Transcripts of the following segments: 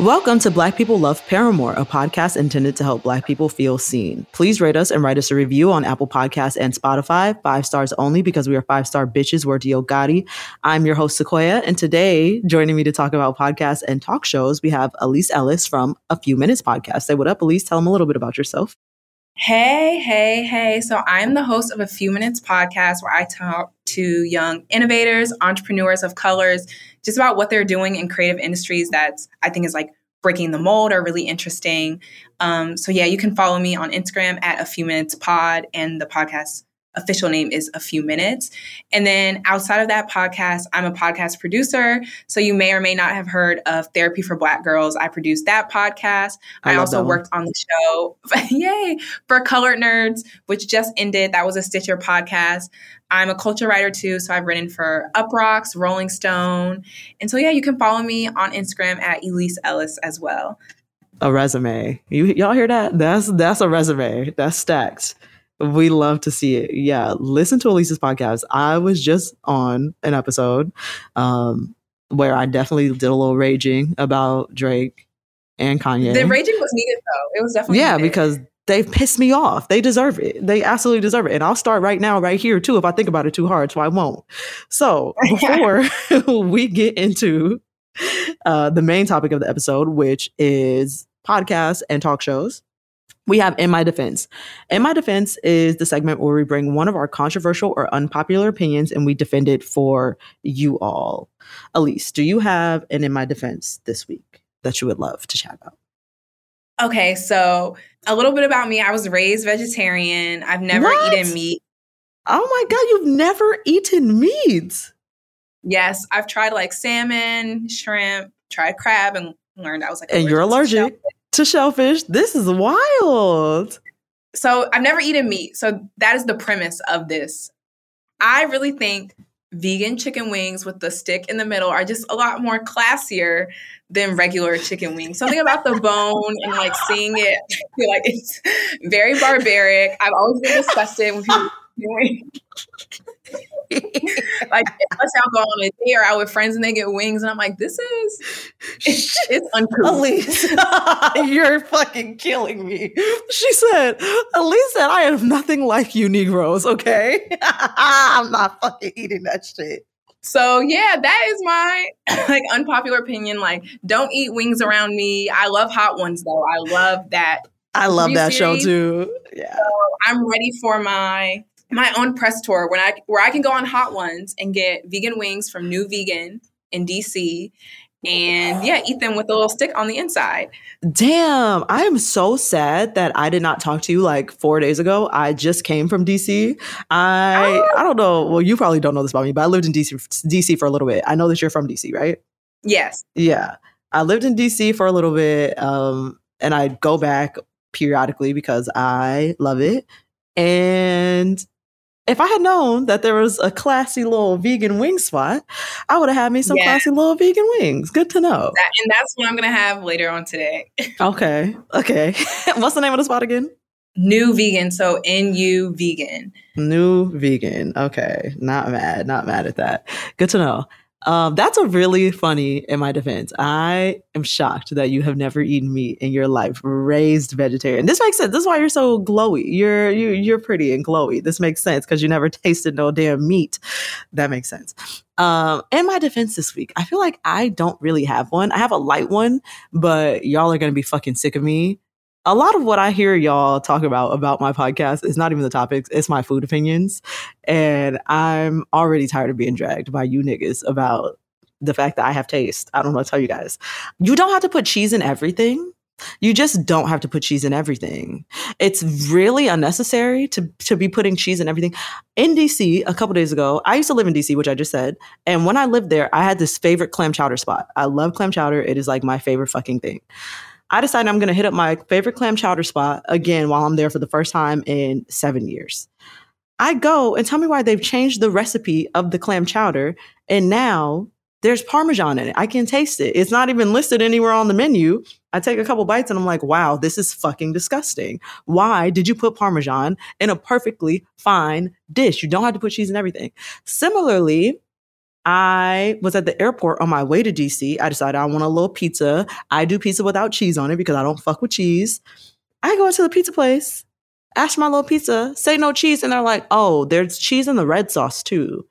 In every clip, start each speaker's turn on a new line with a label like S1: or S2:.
S1: Welcome to Black People Love Paramore, a podcast intended to help Black people feel seen. Please rate us and write us a review on Apple Podcasts and Spotify. Five stars only because we are five star bitches. We're Dio Gotti. I'm your host, Sequoia. And today, joining me to talk about podcasts and talk shows, we have Ellice Ellis from A Few Minutes Podcast. Say what up, Ellice. Tell them a little bit about yourself.
S2: Hey, hey, hey. So I'm the host of a Few Minutes podcast where I talk to young innovators, entrepreneurs of colors, just about what they're doing in creative industries that's I think is like breaking the mold or really interesting. Um, so yeah, you can follow me on Instagram at a few minutes pod and the podcast official name is A Few Minutes. And then outside of that podcast, I'm a podcast producer. So you may or may not have heard of Therapy for Black Girls. I produced that podcast. I, I also worked on the show, yay, for Colored Nerds, which just ended. That was a Stitcher podcast. I'm a culture writer too, so I've written for Uproxx, Rolling Stone. And so yeah, you can follow me on Instagram at Ellice Ellis as well.
S1: A resume. You y'all hear that? That's that's a resume. That's stacked. We love to see it. Yeah, listen to Ellice's podcast. I was just on an episode um, where I definitely did a little raging about Drake and Kanye.
S2: The raging was needed though. It was definitely
S1: yeah
S2: needed.
S1: because they've pissed me off. They deserve it. They absolutely deserve it. And I'll start right now, right here too, if I think about it too hard. So I won't. So before we get into uh, the main topic of the episode, which is podcasts and talk shows we have In My Defense. In My Defense is the segment where we bring one of our controversial or unpopular opinions and we defend it for you all. Ellice, do you have an In My Defense this week that you would love to chat about?
S2: Okay, so a little bit about me. I was raised vegetarian. I've never what? eaten meat.
S1: Oh my God, you've never eaten meat?
S2: Yes, I've tried like salmon, shrimp, tried crab, and learned I was like,
S1: and you're allergic to shellfish. This is wild.
S2: So I've never eaten meat. So that is the premise of this. I really think vegan chicken wings with the stick in the middle are just a lot more classier than regular chicken wings. Something about the bone and like seeing it, like it's very barbaric. I've always been disgusted when people like let's all go on a date or out with friends and they get wings and I'm like, this is it's, it's uncouth.
S1: Ellice, you're fucking killing me. She said, Ellice said, I am nothing like you Negroes, okay? I'm not fucking eating that shit.
S2: So yeah, that is my like unpopular opinion. Like, don't eat wings around me. I love hot ones though. I love that.
S1: I love that series. show too. Yeah. So
S2: I'm ready for my my own press tour when I where I can go on Hot Ones and get vegan wings from New Vegan in DC and yeah, eat them with a little stick on the inside.
S1: Damn, I am so sad that I did not talk to you like four days ago. I just came from DC. I oh. I don't know. Well, you probably don't know this about me, but I lived in DC DC for a little bit. I know that you're from DC, right?
S2: Yes.
S1: Yeah, I lived in DC for a little bit, um, and I go back periodically because I love it. And if I had known that there was a classy little vegan wing spot, I would have had me some yeah. classy little vegan wings. Good to know.
S2: That, and that's what I'm going to have later on today.
S1: okay. Okay. What's the name of the spot again?
S2: New vegan. So NU vegan.
S1: New vegan. Okay. Not mad. Not mad at that. Good to know. Um, that's a really funny in my defense. I am shocked that you have never eaten meat in your life, raised vegetarian. This makes sense. This is why you're so glowy. You're you you're pretty and glowy. This makes sense because you never tasted no damn meat. That makes sense. Um, in my defense this week, I feel like I don't really have one. I have a light one, but y'all are gonna be fucking sick of me a lot of what I hear y'all talk about about my podcast is not even the topics, it's my food opinions. And I'm already tired of being dragged by you niggas about the fact that I have taste. I don't know to tell you guys. You don't have to put cheese in everything. You just don't have to put cheese in everything. It's really unnecessary to, to be putting cheese in everything. In DC, a couple days ago, I used to live in DC, which I just said. And when I lived there, I had this favorite clam chowder spot. I love clam chowder. It is like my favorite fucking thing. I decided I'm going to hit up my favorite clam chowder spot again while I'm there for the first time in seven years. I go and tell me why they've changed the recipe of the clam chowder. And now there's Parmesan in it. I can taste it. It's not even listed anywhere on the menu. I take a couple bites and I'm like, wow, this is fucking disgusting. Why did you put Parmesan in a perfectly fine dish? You don't have to put cheese in everything. Similarly, I was at the airport on my way to DC. I decided I want a little pizza. I do pizza without cheese on it because I don't fuck with cheese. I go into the pizza place, ask for my little pizza, say no cheese, and they're like, "Oh, there's cheese in the red sauce too."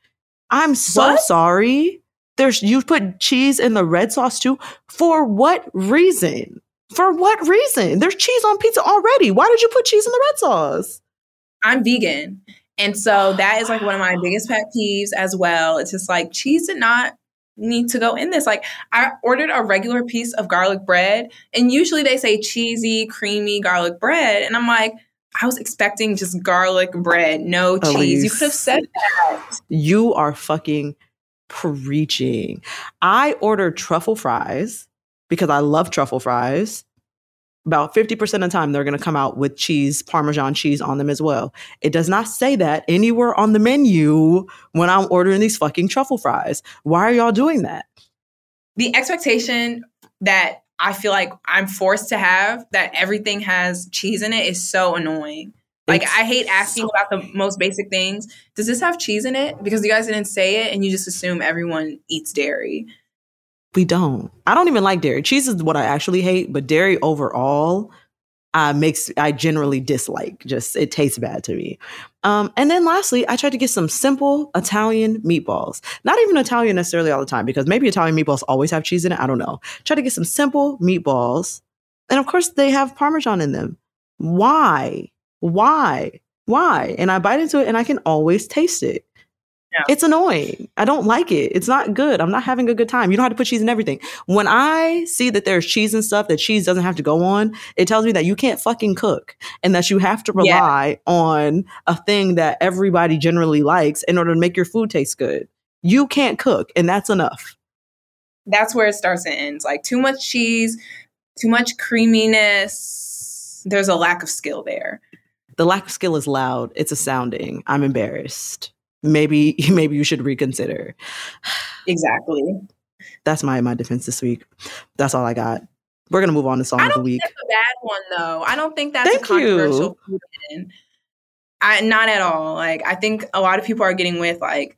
S1: I'm so what? sorry. There's you put cheese in the red sauce too. For what reason? For what reason? There's cheese on pizza already. Why did you put cheese in the red sauce?
S2: I'm vegan. And so that is like one of my biggest pet peeves as well. It's just like cheese did not need to go in this. Like I ordered a regular piece of garlic bread, and usually they say cheesy, creamy garlic bread. And I'm like, I was expecting just garlic bread, no cheese. Ellice, you could have said that.
S1: You are fucking preaching. I ordered truffle fries because I love truffle fries about 50% of the time they're going to come out with cheese parmesan cheese on them as well it does not say that anywhere on the menu when i'm ordering these fucking truffle fries why are y'all doing that
S2: the expectation that i feel like i'm forced to have that everything has cheese in it is so annoying like it's I hate asking so about the most basic things. Does this have cheese in it? Because you guys didn't say it and you just assume everyone eats dairy.
S1: We don't. I don't even like dairy. Cheese is what I actually hate, but dairy overall uh, makes I generally dislike. Just it tastes bad to me. Um, and then lastly, I tried to get some simple Italian meatballs. Not even Italian necessarily all the time, because maybe Italian meatballs always have cheese in it. I don't know. Try to get some simple meatballs, and of course they have Parmesan in them. Why? Why? Why? And I bite into it, and I can always taste it. Yeah. It's annoying. I don't like it. It's not good. I'm not having a good time. You don't have to put cheese in everything. When I see that there's cheese and stuff that cheese doesn't have to go on, it tells me that you can't fucking cook and that you have to rely yeah. on a thing that everybody generally likes in order to make your food taste good. You can't cook, and that's enough.
S2: That's where it starts and ends. Like too much cheese, too much creaminess. There's a lack of skill there.
S1: The lack of skill is loud. It's astounding. I'm embarrassed maybe maybe you should reconsider.
S2: Exactly.
S1: That's my my defense this week. That's all I got. We're gonna move on to song of the week.
S2: That's a bad one though. I don't think that's Thank a controversial. I not at all. Like I think a lot of people are getting with like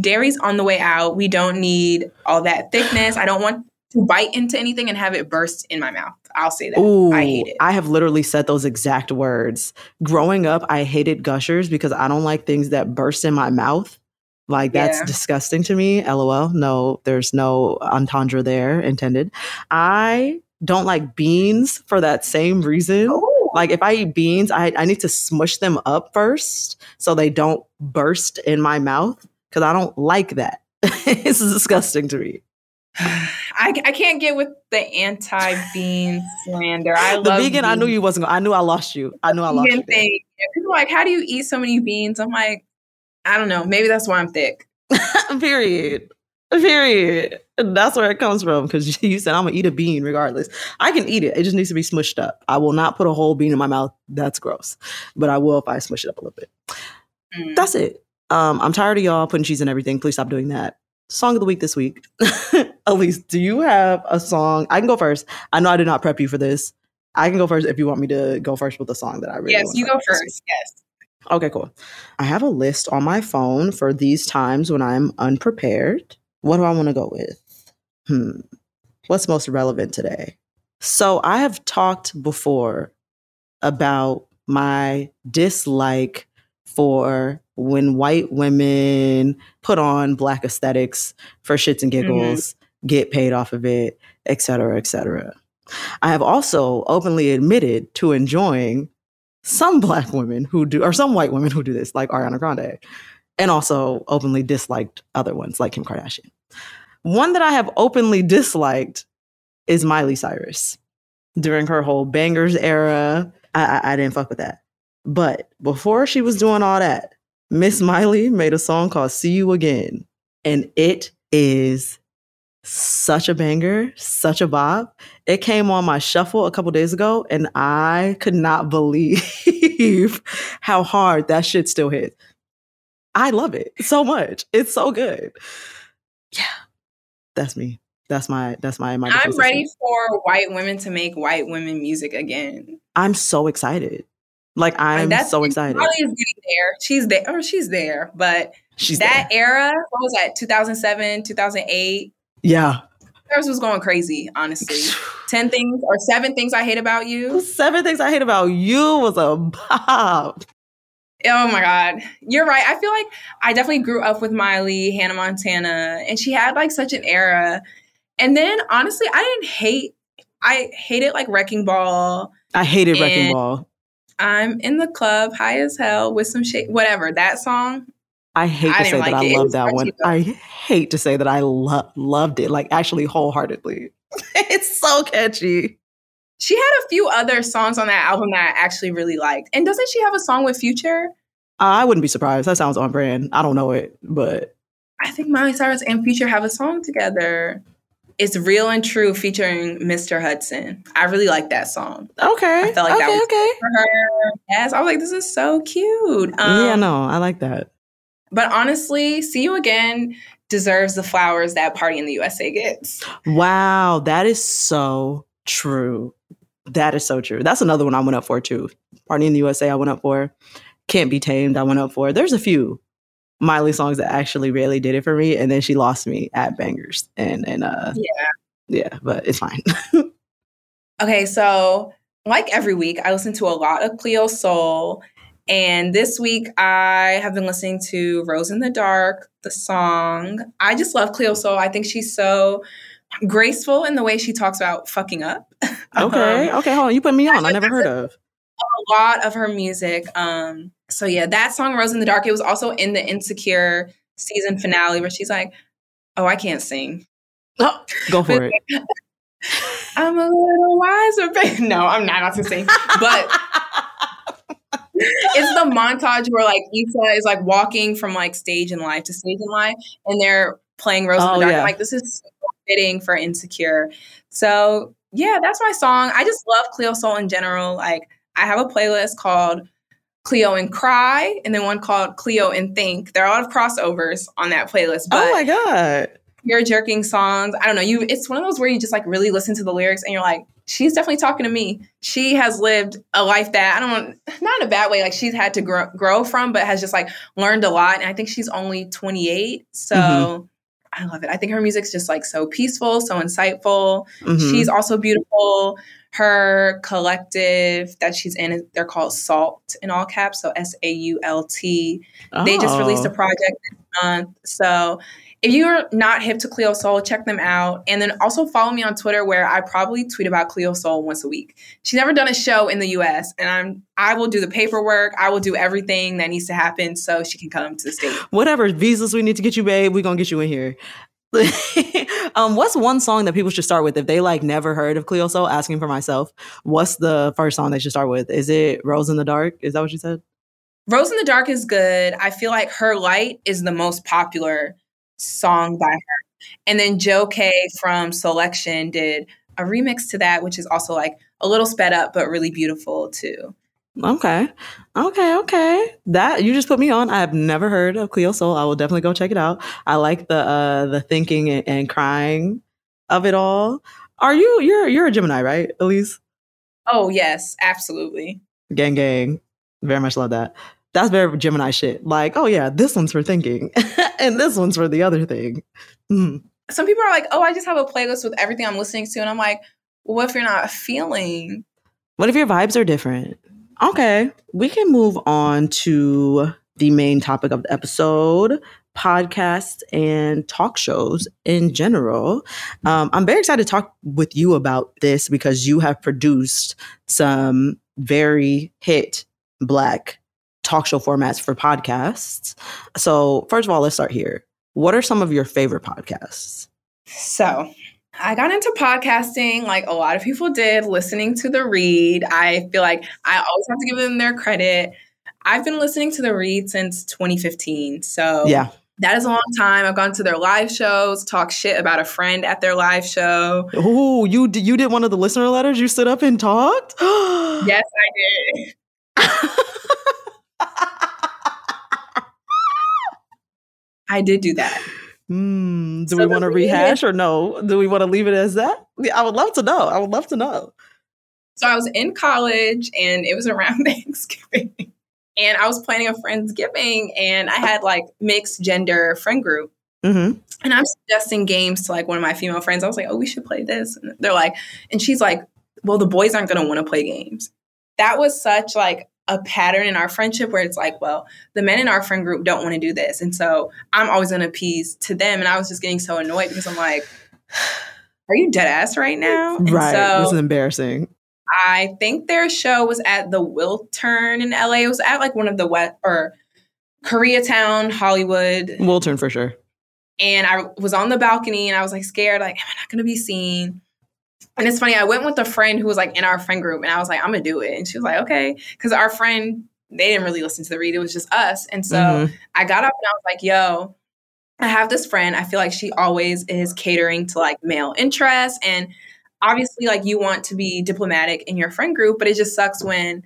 S2: dairy's on the way out. We don't need all that thickness. I don't want to bite into anything and have it burst in my mouth. I'll say that. Ooh, I hate it.
S1: I have literally said those exact words. Growing up, I hated gushers because I don't like things that burst in my mouth. Like that's yeah. disgusting to me. LOL. No, there's no entendre there intended. I don't like beans for that same reason. Ooh. Like if I eat beans, I, I need to smush them up first so they don't burst in my mouth because I don't like that. it's disgusting to me.
S2: I, I can't get with the anti bean slander. I
S1: the vegan. Beans. I knew you wasn't. Going, I knew I lost you. I knew I lost you. Thing.
S2: People are like, how do you eat so many beans? I'm like, I don't know. Maybe that's why I'm thick.
S1: Period. Period. That's where it comes from because you said I'm gonna eat a bean regardless. I can eat it. It just needs to be smushed up. I will not put a whole bean in my mouth. That's gross. But I will if I smush it up a little bit. Mm. That's it. Um, I'm tired of y'all putting cheese in everything. Please stop doing that song of the week this week. Ellice, do you have a song? I can go first. I know I did not prep you for this. I can go first if you want me to go first with the song that I really
S2: Yes, you go first. Yes.
S1: Okay, cool. I have a list on my phone for these times when I'm unprepared. what do I want to go with? Hmm. What's most relevant today? So I have talked before about my dislike for when white women put on black aesthetics for shits and giggles, mm-hmm. get paid off of it, et cetera, et cetera. I have also openly admitted to enjoying some black women who do, or some white women who do this, like Ariana Grande, and also openly disliked other ones like Kim Kardashian. One that I have openly disliked is Miley Cyrus. During her whole Bangerz era, I, I, I didn't fuck with that. But before she was doing all that, Miss Miley made a song called See You Again. And it is such a banger, such a bop. It came on my shuffle a couple days ago, and I could not believe how hard that shit still hits. I love it so much. It's so good. Yeah, that's me. That's my that's my my.
S2: I'm ready for white women to make white women music again.
S1: I'm so excited. Like I'm that's, so excited.
S2: Is getting there. She's there. Or she's there. But she's that there. era. What was that? 2007, 2008.
S1: Yeah.
S2: Hers was going crazy, honestly. 10 things or seven things I hate about you.
S1: Seven things I hate about you was a pop.
S2: Oh my God. You're right. I feel like I definitely grew up with Miley, Hannah Montana, and she had like such an era. And then honestly, I didn't hate, I hated like Wrecking Ball.
S1: I hated Wrecking Ball.
S2: I'm in the club high as hell with some shit, whatever. That song.
S1: I hate I to say like that it. I love that one. I hate to say that I lo- loved it, like actually wholeheartedly. it's so catchy.
S2: She had a few other songs on that album that I actually really liked. And doesn't she have a song with Future?
S1: I wouldn't be surprised. That sounds on brand. I don't know it, but
S2: I think Miley Cyrus and Future have a song together. It's real and true featuring Mr. Hudson. I really like that song.
S1: Okay.
S2: I felt like okay, that was okay. for her. Yes, I was like, this is so cute.
S1: Um, yeah, no, I like that.
S2: But honestly, See You Again deserves the flowers that Party in the USA gets.
S1: Wow, that is so true. That is so true. That's another one I went up for too. Party in the USA, I went up for. Can't Be Tamed, I went up for. There's a few. Miley songs that actually really did it for me, and then she lost me at Bangerz. And and uh,
S2: yeah,
S1: yeah, but it's fine.
S2: okay, so like every week, I listen to a lot of Cleo Sol, and this week I have been listening to Rose in the Dark, the song. I just love Cleo Sol. I think she's so graceful in the way she talks about fucking up.
S1: Okay, um, okay, hold on. You put me on. I never heard of
S2: a lot of her music. Um, so yeah, that song "Rose in the Dark." It was also in the Insecure season finale where she's like, "Oh, I can't sing."
S1: Oh, go for it.
S2: I'm a little wiser, baby. No, I'm not about to sing, but. it's the montage where like Issa is like walking from like stage in life to stage in life, and they're playing Rose oh, in the Dark. Yeah. like, this is so fitting for Insecure. So yeah, that's my song. I just love Cleo Sol in general. Like I have a playlist called Cleo and Cry, and then one called Cleo and Think. There are a lot of crossovers on that playlist.
S1: But oh my god!
S2: You're jerking songs. I don't know. You. It's one of those where you just like really listen to the lyrics, and you're like, she's definitely talking to me. She has lived a life that I don't, not in a bad way. Like she's had to grow, grow from, but has just like learned a lot. And I think she's only 28, so. Mm-hmm. I love it. I think her music's just like so peaceful, so insightful. Mm-hmm. She's also beautiful her collective that she's in they're called SAULT in all caps so s-a-u-l-t oh. they just oh. released a oh. project this month so if you're not hip to cleo Sol, check them out. And then also follow me on twitter where i probably tweet about cleo Sol once a week. She's never done a show in the us and i'm i will do the paperwork. I will do everything that needs to happen so she can come to the state
S1: whatever visas we need to get you babe we're gonna get you in here um, what's one song that people should start with if they like never heard of Cleo Sol? Asking for myself, what's the first song they should start with? Is it Rose in the Dark? Is that what you said?
S2: Rose in the Dark is good. I feel like Her Light is the most popular song by her. And then Joe Kay from Soulection did a remix to that, which is also like a little sped up, but really beautiful too.
S1: Okay. Okay, okay. That you just put me on. I have never heard of Cleo Sol. I will definitely go check it out. I like the uh the thinking and, and crying of it all. Are you you're you're a Gemini, right, Ellice?
S2: Oh yes, absolutely.
S1: Gang gang. Very much love that. That's very Gemini shit. Like, oh yeah, this one's for thinking, and this one's for the other thing. Mm.
S2: Some people are like, oh, I just have a playlist with everything I'm listening to. And I'm like, well, what if you're not feeling?
S1: What if your vibes are different? Okay, we can move on to the main topic of the episode podcasts and talk shows in general. Um, I'm very excited to talk with you about this because you have produced some very hit Black talk show formats for podcasts. So, first of all, let's start here. What are some of your favorite podcasts?
S2: So, I got into podcasting like a lot of people did, listening to The Read. I feel like I always have to give them their credit. I've been listening to The Read since 2015. So,
S1: yeah.
S2: That is a long time. I've gone to their live shows, talk shit about a friend at their live show.
S1: Oh, you did you did one of the listener letters? You stood up and talked?
S2: yes, I did. I did do that.
S1: Mm, do so we want to rehash or no? Do we want to leave it as that? I would love to know. I would love to know.
S2: So I was in college and it was around Thanksgiving. And I was planning a Friendsgiving and I had like mixed gender friend group. Mm-hmm. And I'm suggesting games to like one of my female friends. I was like, oh, we should play this. And they're like, and she's like, well, the boys aren't going to want to play games. That was such like a pattern in our friendship where it's like, well, the men in our friend group don't want to do this. And so I'm always going to appease to them. And I was just getting so annoyed because I'm like, are you dead ass right now?
S1: And right. So this is embarrassing.
S2: I think their show was at the Wiltern in LA. It was at like one of the West or Koreatown, Hollywood.
S1: Wiltern for sure.
S2: And I was on the balcony and I was like scared, like, am I not going to be seen? And it's funny, I went with a friend who was like in our friend group, and I was like, I'm gonna do it. And she was like, okay. Because our friend, they didn't really listen to the read, it was just us. And so mm-hmm. I got up and I was like, yo, I have this friend. I feel like she always is catering to like male interests. And obviously, like you want to be diplomatic in your friend group, but it just sucks when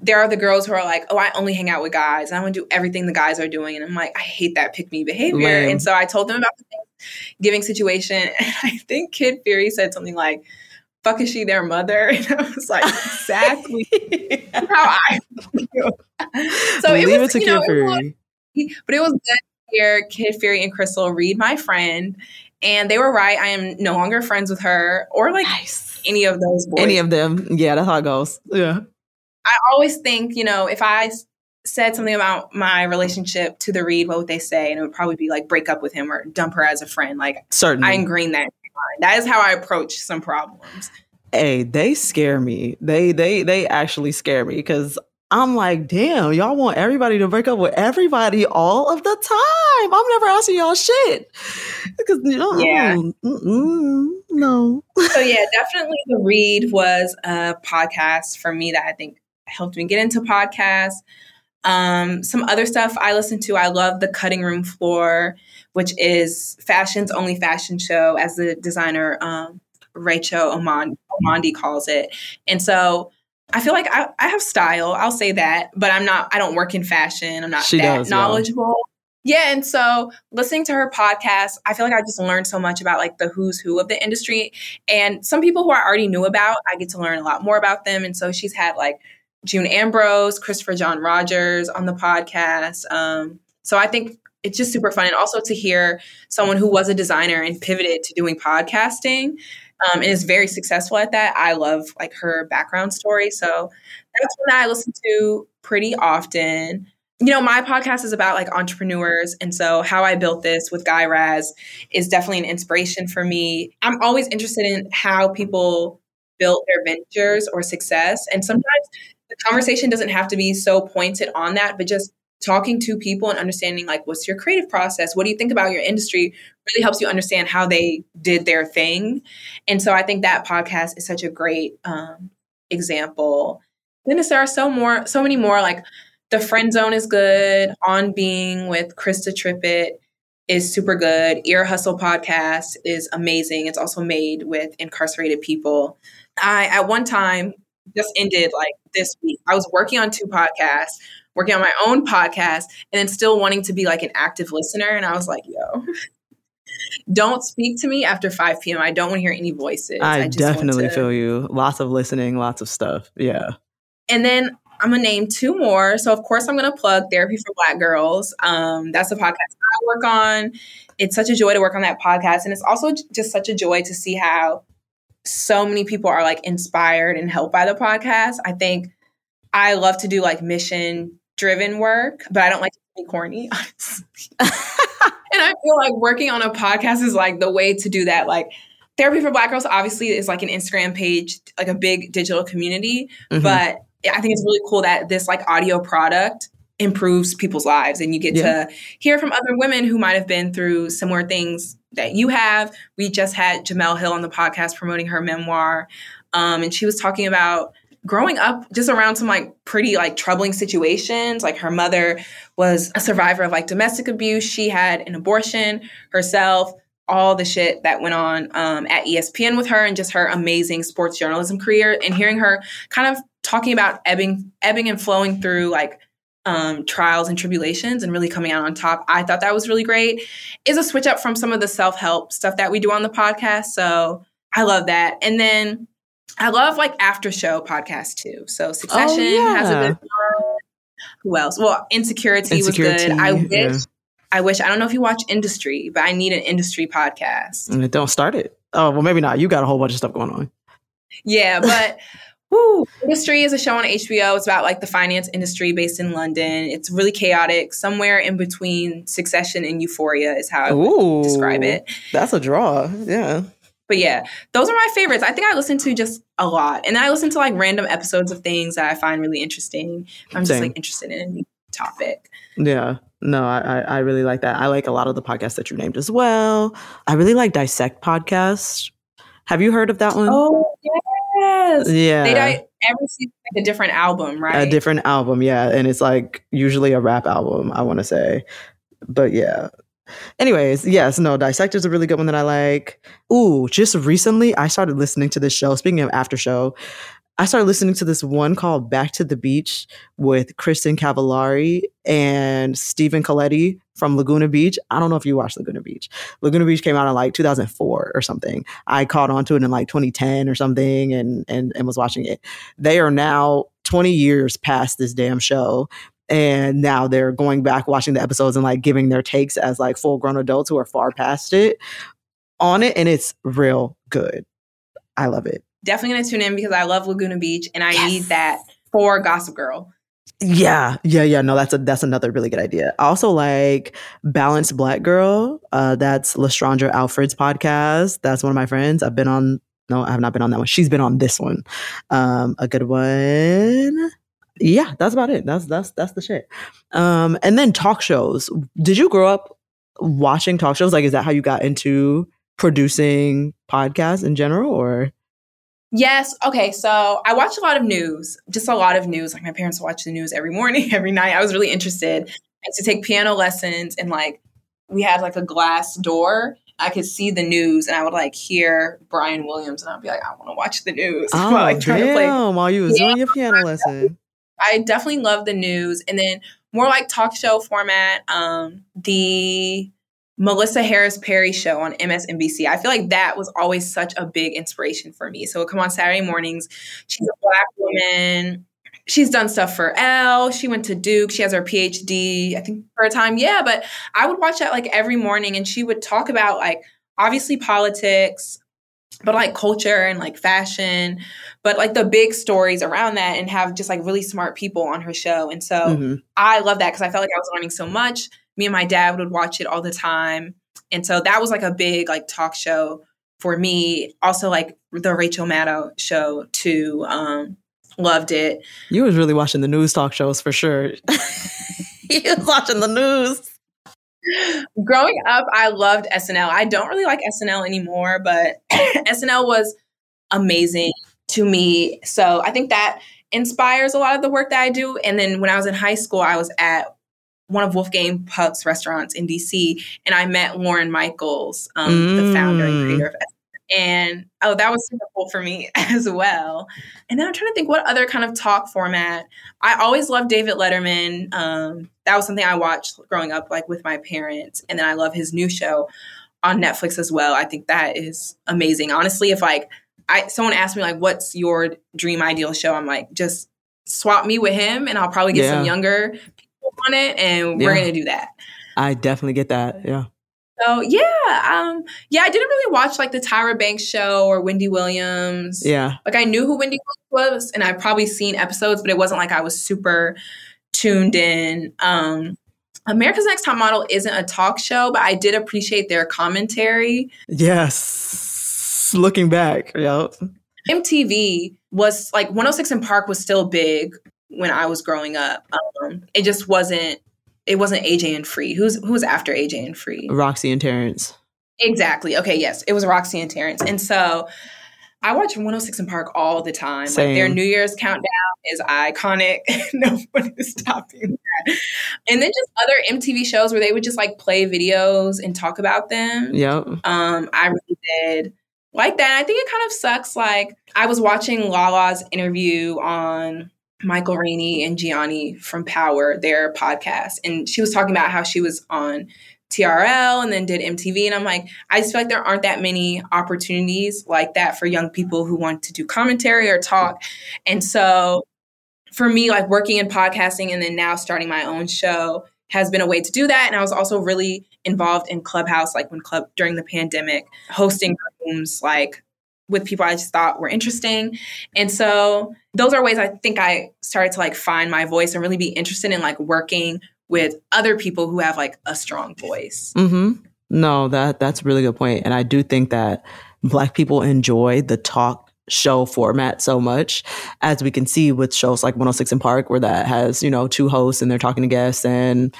S2: there are the girls who are like, oh, I only hang out with guys. I want to do everything the guys are doing. And I'm like, I hate that pick me behavior. Lame. And so I told them about the giving situation. And I think Kid Fury said something like, fuck is she their mother? And I was like, exactly how I feel. So Leave it was, it you know, it was, but it was good to hear Kid Fury and Crissle read my friend. And they were right. I am no longer friends with her or like nice. any of those boys.
S1: Any of them. Yeah, that's how it goes. Yeah.
S2: I always think, you know, if I said something about my relationship to the read, what would they say? And it would probably be like break up with him or dump her as a friend. Like
S1: certainly,
S2: I ingrained that. That is how I approach some problems.
S1: Hey, they scare me. They they they actually scare me because I'm like, damn, y'all want everybody to break up with everybody all of the time. I'm never asking y'all shit. Because yeah, no.
S2: so yeah, definitely the read was a podcast for me that I think helped me get into podcasts. Um, some other stuff I listen to, I love the Cutting Room Floor, which is fashion's only fashion show, as the designer um, Recho Omondi calls it. And so I feel like I, I have style. I'll say that, but I'm not. I don't work in fashion. I'm not she that does, knowledgeable. Yeah. yeah, and so listening to her podcast, I feel like I just learned so much about like the who's who of the industry, and some people who I already knew about, I get to learn a lot more about them. And so she's had like June Ambrose, Christopher John Rogers on the podcast. Um, so I think it's just super fun. And also to hear someone who was a designer and pivoted to doing podcasting um, and is very successful at that. I love like her background story. So that's one that I listen to pretty often. You know, my podcast is about like entrepreneurs. And so how I built this with Guy Raz is definitely an inspiration for me. I'm always interested in how people built their ventures or success. And sometimes the conversation doesn't have to be so pointed on that, but just talking to people and understanding like what's your creative process? What do you think about your industry? Really helps you understand how they did their thing. And so i think that podcast is such a great um, example. Then there are so more so many more like the friend zone is good. On being with krista tippett is super good. Ear hustle podcast is amazing. It's also made with incarcerated people. I at one time just ended like this week. I was working on two podcasts, working on my own podcast, and then still wanting to be like an active listener. And I was like, yo, don't speak to me after 5 p.m. I don't want to hear any voices.
S1: I, I definitely to... feel you. Lots of listening, lots of stuff. Yeah.
S2: And then I'm gonna name two more. So of course I'm gonna plug Therapy for Black Girls. Um, that's the podcast I work on. It's such a joy to work on that podcast, and it's also just such a joy to see how so many people are like inspired and helped by the podcast. I think I love to do like mission driven work, but I don't like to be corny. and I feel like working on a podcast is like the way to do that. Like Therapy for Black Girls obviously is like an Instagram page, like a big digital community, mm-hmm. but I think it's really cool that this like audio product improves people's lives and you get yeah. to hear from other women who might have been through similar things that you have. We just had Jemele Hill on the podcast promoting her memoir. Um, and she was talking about growing up just around some like pretty like troubling situations. Like her mother was a survivor of like domestic abuse. She had an abortion herself. All the shit that went on um, at ESPN with her and just her amazing sports journalism career, and hearing her kind of talking about ebbing, ebbing and flowing through like um, trials and tribulations and really coming out on top. I thought that was really great. Is a switch up from some of the self help stuff that we do on the podcast. So I love that. And then I love like after show podcasts too. So Succession oh, yeah. has a good one. Who else? Well, Insecuritea, Insecuritea was good. I wish. Yeah. I wish. I don't know if you watch Industry, but I need an industry podcast.
S1: And don't start it. Oh well, maybe not. You got a whole bunch of stuff going on.
S2: Yeah, but Woo. Industry is a show on HBO. It's about like the finance industry based in London. It's really chaotic. Somewhere in between Succession and Euphoria is how I would Ooh, describe it.
S1: That's a draw. Yeah.
S2: But yeah, those are my favorites. I think I listen to just a lot. And then I listen to like random episodes of things that I find really interesting. I'm just Same. like interested in a new topic.
S1: Yeah. No, I, I really like that. I like a lot of the podcasts that you named as well. I really like Dissect podcast. Have you heard of that one?
S2: Oh, yeah. Yes. Yeah. They die every season like a different album, right?
S1: A different album, yeah. And it's like usually a rap album, I want to say. But yeah. Anyways, yes, no, Dissect is a really good one that I like. Ooh, just recently I started listening to this show. Speaking of after show, I started listening to this one called Back to the Beach with Kristin Cavallari and Stephen Colletti from Laguna Beach. I don't know if you watched Laguna Beach. Laguna Beach came out in like 2004 or something. I caught on to it in like 2010 or something and, and, and was watching it. They are now 20 years past this damn show. And now they're going back watching the episodes and like giving their takes as like full grown adults who are far past it on it. And it's real good. I love it
S2: definitely gonna tune in because I love Laguna Beach and I yes. need that for Gossip Girl.
S1: Yeah, yeah, yeah. No, that's a that's another really good idea. Also like Balanced Black Girl. Uh, that's Lestraundra Alfred's podcast. That's one of my friends. I've been on. No, I have not been on that one. She's been on this one. Um, a good one. Yeah, that's about it. That's that's that's the shit. Um, and then talk shows. Did you grow up watching talk shows? Like, is that how you got into producing podcasts in general, or?
S2: Yes. Okay. So I watch a lot of news, just a lot of news. Like my parents watch the news every morning, every night. I was really interested to take piano lessons and like we had like a glass door. I could see the news and I would like hear Brian Williams and I'd be like, I want to watch the news.
S1: Oh, while, like, trying damn, to play. while you was yeah. doing your piano lesson.
S2: I definitely love the news. And then more like talk show format. Um, the Melissa Harris Perry show on MSNBC. I feel like that was always such a big inspiration for me. So it come on Saturday mornings. She's a black woman. She's done stuff for Elle. She went to Duke. She has her PhD, I think, for a time. Yeah, but I would watch that like every morning and she would talk about like obviously politics, but like culture and like fashion, but like the big stories around that and have just like really smart people on her show. And so mm-hmm. I love that because I felt like I was learning so much me and my dad would watch it all the time. And so that was like a big like talk show for me. Also like the Rachel Maddow show too. Um, loved it.
S1: You was really watching the news talk shows for sure. you was watching the news.
S2: Growing up, I loved SNL. I don't really like SNL anymore, but SNL was amazing to me. So I think that inspires a lot of the work that I do. And then when I was in high school, I was at one of Wolfgang Puck's restaurants in DC, and I met Lorne Michaels, um, mm. the founder and creator of and oh, that was super cool for me as well. And then I'm trying to think what other kind of talk format. I always loved David Letterman. Um, that was something I watched growing up, like with my parents. And then I love his new show on Netflix as well. I think that is amazing. Honestly, if like I someone asked me like, "What's your dream ideal show?" I'm like, just swap me with him, and I'll probably get
S1: Yeah.
S2: some younger people on it, and we're gonna do that.
S1: I definitely get that. Yeah.
S2: So yeah, um, yeah, I didn't really watch like the Tyra Banks show or Wendy Williams.
S1: Yeah.
S2: Like I knew who Wendy Williams was, and I've probably seen episodes, but it wasn't like I was super tuned in. Um, America's Next Top Model isn't a talk show, but I did appreciate their commentary.
S1: Yes. Looking back. Yep.
S2: MTV was like 106 & Park was still big when I was growing up. Um, it just wasn't. It wasn't AJ and Free. Who's who was after AJ and Free?
S1: Rocsi and Terrence.
S2: Exactly. Okay. Yes, it was Rocsi and Terrence, and so I watch 106 & Park all the time. Like their New Year's countdown is iconic. Nobody is stopping that. And then just other MTV shows where they would just like play videos and talk about them.
S1: Yep.
S2: Um, I really did like that. I think it kind of sucks. Like I was watching Lala's interview on Michael Rainey and Gianni from Power, their podcast, and she was talking about how she was on TRL and then did MTV, and I'm like, I just feel like there aren't that many opportunities like that for young people who want to do commentary or talk, and so for me, like working in podcasting and then now starting my own show has been a way to do that. And I was also really involved in Clubhouse, like when Club during the pandemic, hosting rooms like with people I just thought were interesting. And so those are ways I think I started to like find my voice and really be interested in like working with other people who have like a strong voice.
S1: Mm-hmm. No, that that's a really good point. And I do think that black people enjoy the talk show format so much, as we can see with shows like 106 & Park, where that has, you know, two hosts and they're talking to guests and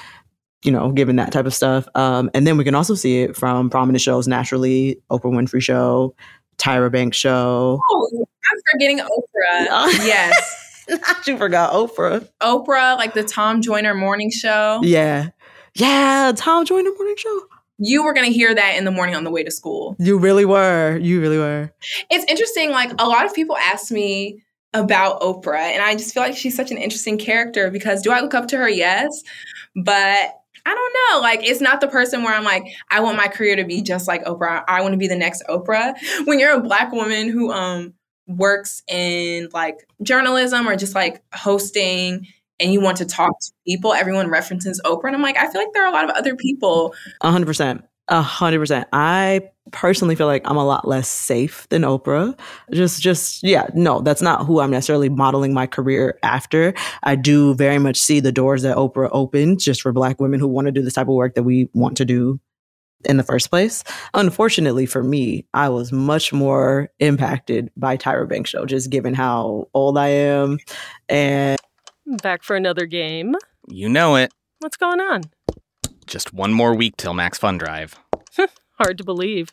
S1: you know, given that type of stuff. Um, and then we can also see it from prominent shows naturally, Oprah Winfrey Show, Tyra Banks Show.
S2: Oh, I'm forgetting Oprah. yes.
S1: you forgot Oprah.
S2: Oprah, like the Tom Joyner morning show.
S1: Yeah. Yeah, Tom Joyner Morning Show.
S2: You were going to hear that in the morning on the way to school.
S1: You really were. You really were.
S2: It's interesting. Like a lot of people ask me about Oprah, and I just feel like she's such an interesting character because do I look up to her? Yes. But I don't know. Like, it's not the person where I'm like, I want my career to be just like Oprah. I want to be the next Oprah. When you're a black woman who um works in like journalism or just like hosting and you want to talk to people, everyone references Oprah. And I'm like, I feel like there are a lot of other people.
S1: A hundred percent. A hundred percent. I personally feel like I'm a lot less safe than Oprah. Just, just, yeah, no, that's not who I'm necessarily modeling my career after. I do very much see the doors that Oprah opened just for Black women who want to do the type of work that we want to do in the first place. Unfortunately for me, I was much more impacted by Tyra Banks show, just given how old I am. And
S3: Back for another game.
S4: You know it.
S3: What's going on?
S4: Just one more week till Max Fun Drive.
S3: Hard to believe.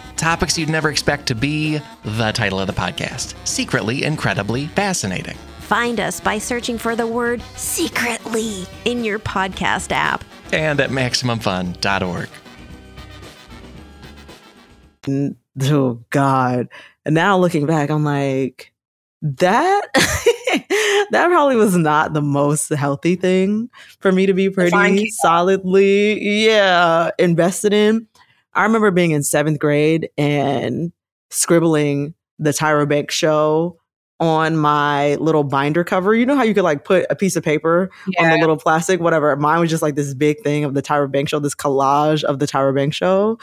S5: Topics you'd never expect to be the title of the podcast Secretly Incredibly Fascinating.
S6: Find us by searching for the word secretly in your podcast app.
S5: And at MaximumFun.org.
S1: oh God. And now looking back, I'm like, that that probably was not the most healthy thing for me to be pretty solidly, yeah, invested in. I remember being in seventh grade and scribbling the Tyra Banks show on my little binder cover. You know how you could like put a piece of paper on the little plastic, whatever. Mine was just like this big thing of the Tyra Banks show, this collage of the Tyra Banks show.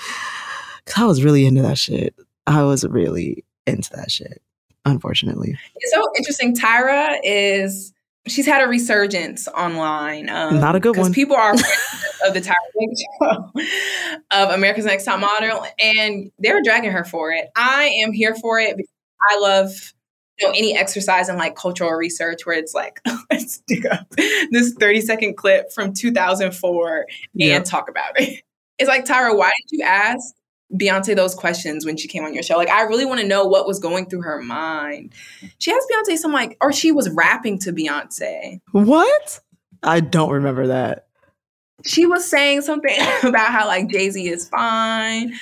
S1: Cause I was really into that shit. I was really into that shit, unfortunately.
S2: It's so interesting. Tyra is she's had a resurgence online. Um,
S1: Not a good one.
S2: People are of the Tyra Banks show of America's Next Top Model, and they're dragging her for it. I am here for it because I love you know any exercise in like cultural research where it's like let's dig up this 30 second clip from 2004
S1: Yeah.
S2: and talk about it. It's like Tyra, why did you ask Beyonce those questions when she came on your show? Like I really want to know what was going through her mind. She asked Beyonce some like or she was rapping to Beyonce.
S1: What? I don't remember that.
S2: She was saying something about how like Jay-Z is fine.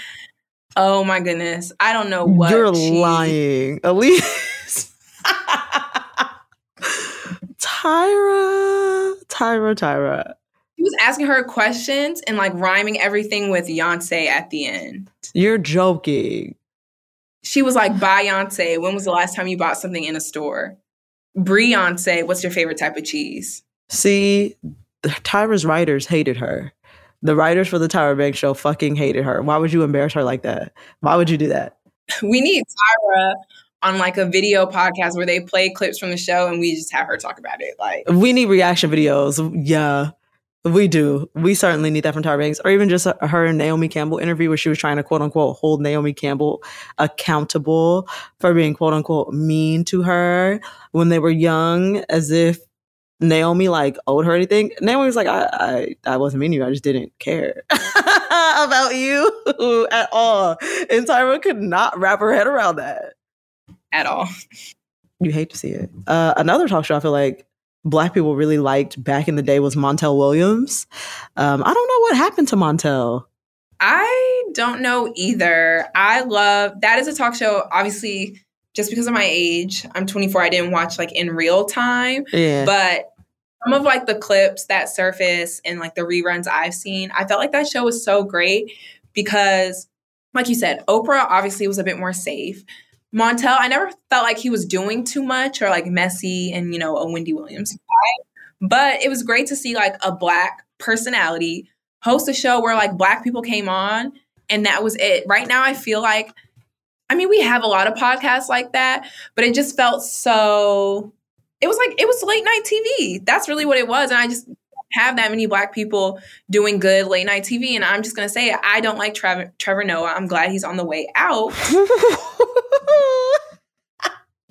S2: Oh my goodness. I don't know what
S1: You're
S2: she-
S1: lying, Ellice. Tyra, Tyra, Tyra.
S2: He was asking her questions and like rhyming everything with Beyonce at the end.
S1: You're joking.
S2: She was like, Beyonce, when was the last time you bought something in a store? Beyonce, what's your favorite type of cheese?
S1: See, Tyra's writers hated her. The writers for the Tyra Banks show fucking hated her. Why would you embarrass her like that? Why would you do that?
S2: We need Tyra on like a video podcast where they play clips from the show and we just have her talk about it. Like,
S1: We need reaction videos. Yeah, we do. We certainly need that from Tyra Banks, or even just her Naomi Campbell interview where she was trying to quote unquote hold Naomi Campbell accountable for being quote unquote mean to her when they were young, as if Naomi like owed her anything. Naomi was like, I, I, I wasn't mean to you. I just didn't care about you at all. And Tyra could not wrap her head around that.
S2: at all.
S1: You hate to see it. Uh, another talk show I feel like black people really liked back in the day was Montel Williams. Um, I don't know what happened to Montel.
S2: I don't know either. I love that is a talk show. Obviously, just because of my age, I'm 24. I didn't watch like in real time,
S1: Yeah.
S2: but some of like the clips that surface and like the reruns I've seen, I felt like that show was so great because, like you said, Oprah obviously was a bit more safe. Montel, I never felt like he was doing too much or like messy and you know a Wendy Williams. But it was great to see like a black personality host a show where like black people came on and that was it. Right now I feel like I mean we have a lot of podcasts like that, but it just felt so it was like it was late night TV. That's really what it was and I just have that many black people doing good late night TV and I'm just going to say. I don't like Trevor Trevor Noah. I'm glad he's on the way out.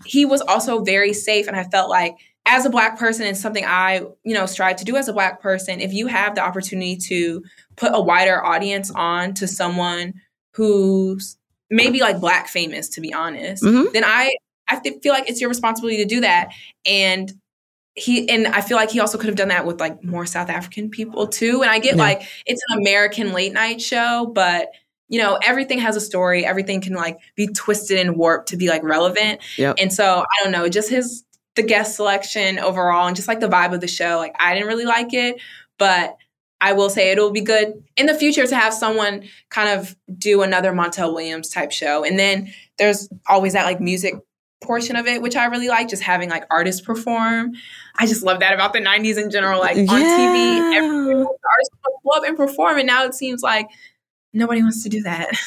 S2: he was also very safe and i felt like as a black person and something i you know strive to do as a black person if you have the opportunity to put a wider audience on to someone who's maybe like black famous to be honest
S1: Mhm.
S2: then i i feel like it's your responsibility to do that and he and i feel like he also could have done that with like more south african people too and i get
S1: Yeah.
S2: like it's an american late night show but you know everything has a story everything can like be twisted and warped to be like relevant
S1: Yep.
S2: and so i don't know just his the guest selection overall and just like the vibe of the show like i didn't really like it but i will say it'll be good in the future to have someone kind of do another montel williams type show and then there's always that like music portion of it which i really like just having like artists perform i just love that about the 90s in general like on tv artists up and perform and now it seems like nobody wants to do that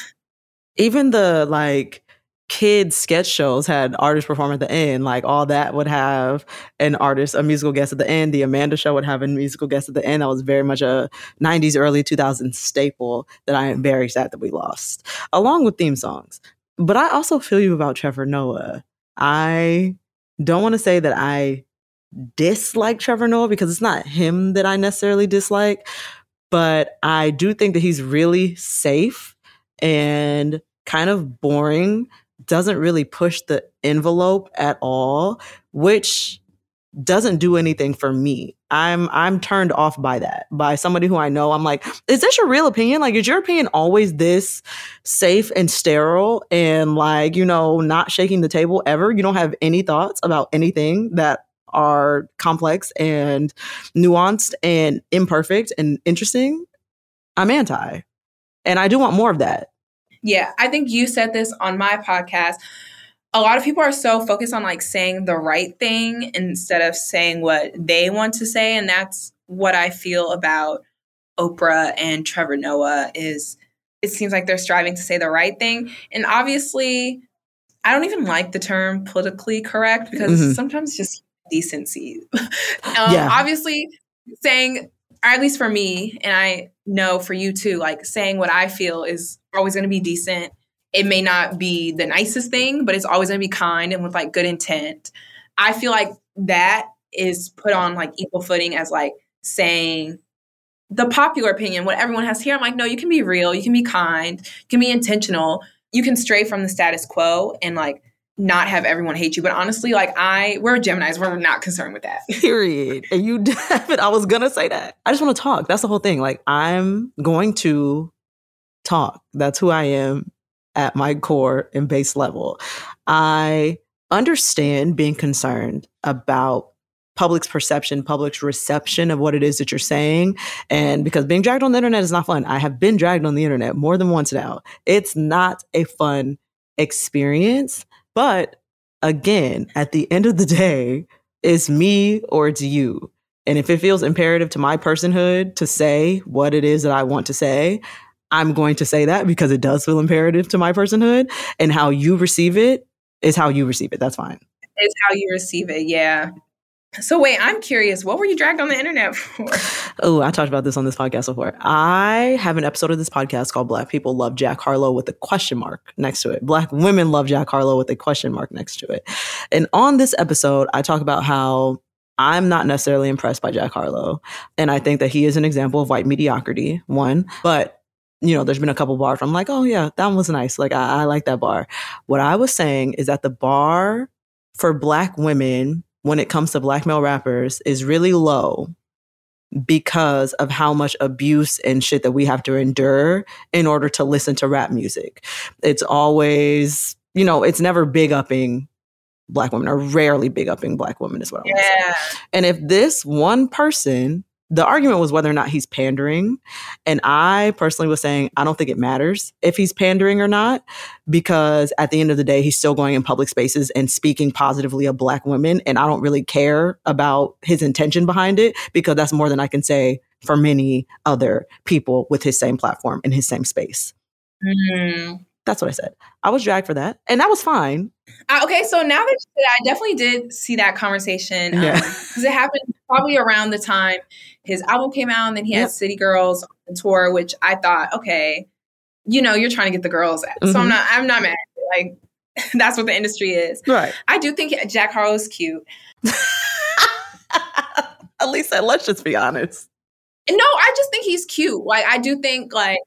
S1: Even the like kids sketch shows had artists perform at the end. Like all that would have an artist, a musical guest at the end. The Amanda show would have a musical guest at the end. That was very much a 90s, early 2000s staple that I am very sad that we lost, along with theme songs. But I also feel you about Trevor Noah. I don't want to say that I dislike Trevor Noah because it's not him that I necessarily dislike, but I do think that he's really safe and kind of boring, doesn't really push the envelope at all, which doesn't do anything for me. I'm I'm turned off by that. By somebody who I know, I'm like, is this your real opinion? Like, is your opinion always this safe and sterile and like, you know, not shaking the table ever? You don't have any thoughts about anything that are complex and nuanced and imperfect and interesting? I'm anti. And I do want more of that.
S2: Yeah, I think you said this on my podcast. A lot of people are so focused on like saying the right thing instead of saying what they want to say and that's what I feel about Oprah and Trevor Noah is it seems like they're striving to say the right thing. And obviously, I don't even like the term politically correct because
S1: Mhm.
S2: sometimes it's just decency. um,
S1: Yeah.
S2: Obviously, saying, or at least for me, and I know for you too, like saying what I feel is always going to be decent. It may not be the nicest thing, but it's always going to be kind and with like good intent. I feel like that is put on like equal footing as like saying the popular opinion, what everyone has here. I'm like, no, you can be real, you can be kind, you can be intentional, you can stray from the status quo and like not have everyone hate you. But honestly, like I, we're Geminis, we're not concerned with that.
S1: Period. And you I was gonna say that. I just want to talk. That's the whole thing. Like I'm going to talk. That's who I am at my core and base level. I understand being concerned about public's perception, public's reception of what it is that you're saying. And because being dragged on the internet is not fun. I have been dragged on the internet more than once now. It's not a fun experience. But again, at the end of the day, it's me or it's you. And if it feels imperative to my personhood to say what it is that I want to say, I'm going to say that because it does feel imperative to my personhood. And how you receive it is how you receive it. That's fine.
S2: It's how you receive it. Yeah. So wait, I'm curious. What were you dragged on the internet for?
S1: Oh, I talked about this on this podcast before. I have an episode of this podcast called Black People Love Jack Harlow with a question mark next to it. Black women love Jack Harlow with a question mark next to it. And on this episode, I talk about how I'm not necessarily impressed by Jack Harlow. And I think that he is an example of white mediocrity, one. But, you know, there's been a couple bars I'm like, oh, yeah, that one was nice. Like, I, I like that bar. What I was saying is that the bar for Black women when it comes to Black male rappers is really low because of how much abuse and shit that we have to endure in order to listen to rap music. It's always, you know, it's never big upping black women or rarely big upping black women is what I want to say.
S2: Yeah.
S1: And if this one person, the argument was whether or not he's pandering. And I personally was saying, I don't think it matters if he's pandering or not, because at the end of the day, he's still going in public spaces and speaking positively of Black women. And I don't really care about his intention behind it, because that's more than I can say for many other people with his same platform in his same space.
S2: Mhm.
S1: That's what I said. I was dragged for that. And that was fine.
S2: Uh, okay, so now that you said I definitely did see that conversation
S1: Yeah.
S2: because it happened probably around the time his album came out, and then he had
S1: Yep.
S2: City Girls on the tour, which I thought, okay, you know, you're trying to get the girls, at. so I'm
S1: Mhm.
S2: not, I'm not mad. Like that's what the industry is.
S1: Right.
S2: I do think Jack Harlow's cute.
S1: At least let's just be honest.
S2: No, I just think he's cute. Like I do think like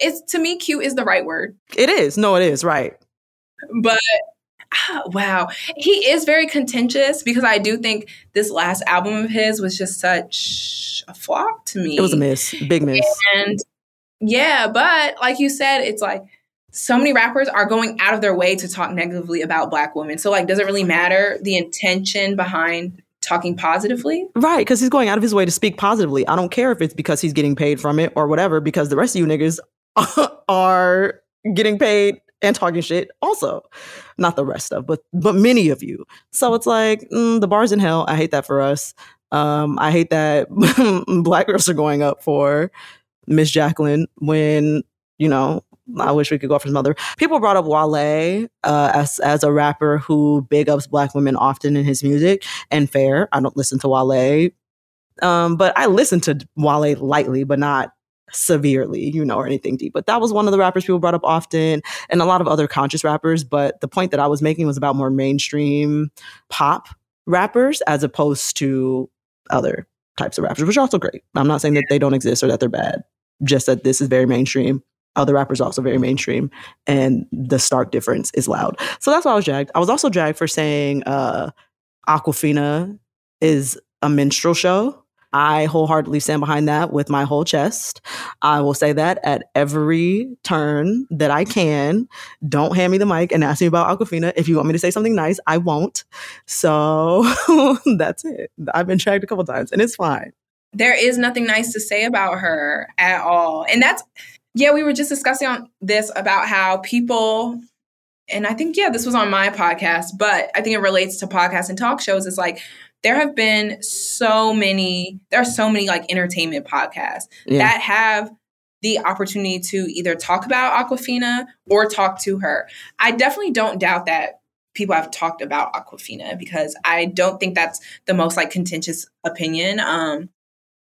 S2: it's to me, cute is the right word.
S1: It is. No, it is. Right.
S2: but ah, wow he is very contentious because i do think this last album of his was just such a flop to me
S1: It was a miss. Big miss.
S2: and yeah but like you said it's like so many rappers are going out of their way to talk negatively about black women so like does it really matter the intention behind talking positively
S1: Right, because he's going out of his way to speak positively. I don't care if it's because he's getting paid from it or whatever, because the rest of you niggas are getting paid and talking shit also. Not the rest of, but but many of you. So it's like mm, the bars in hell. I hate that for us. Um, I hate that black girls are going up for Miss Jacqueline when you know. I wish we could go for some other. People brought up Wale uh, as as a rapper who big ups black women often in his music, and fair. I don't listen to Wale, um, but I listen to Wale lightly, but not severely, you know, or anything deep. But that was one of the rappers people brought up often, and a lot of other conscious rappers. But the point that I was making was about more mainstream pop rappers as opposed to other types of rappers, which are also great. I'm not saying that they don't exist or that they're bad, just that this is very mainstream. Other rappers are also very mainstream, and the stark difference is loud. So that's why I was dragged. I was also dragged for saying uh, Awkwafina is a minstrel show. I wholeheartedly stand behind that with my whole chest. I will say that at every turn that I can. Don't hand me the mic and ask me about Awkwafina. If you want me to say something nice, I won't. So that's it. I've been dragged a couple times and it's fine.
S2: there is nothing nice to say about her at all. And that's, yeah, we were just discussing on this about how people, and I think, yeah, this was on my podcast, but I think it relates to podcasts and talk shows. It's like, there have been so many, there are so many like entertainment podcasts
S1: Yeah.
S2: that have the opportunity to either talk about Awkwafina or talk to her. I definitely don't doubt that people have talked about Awkwafina because I don't think that's the most like contentious opinion. Um,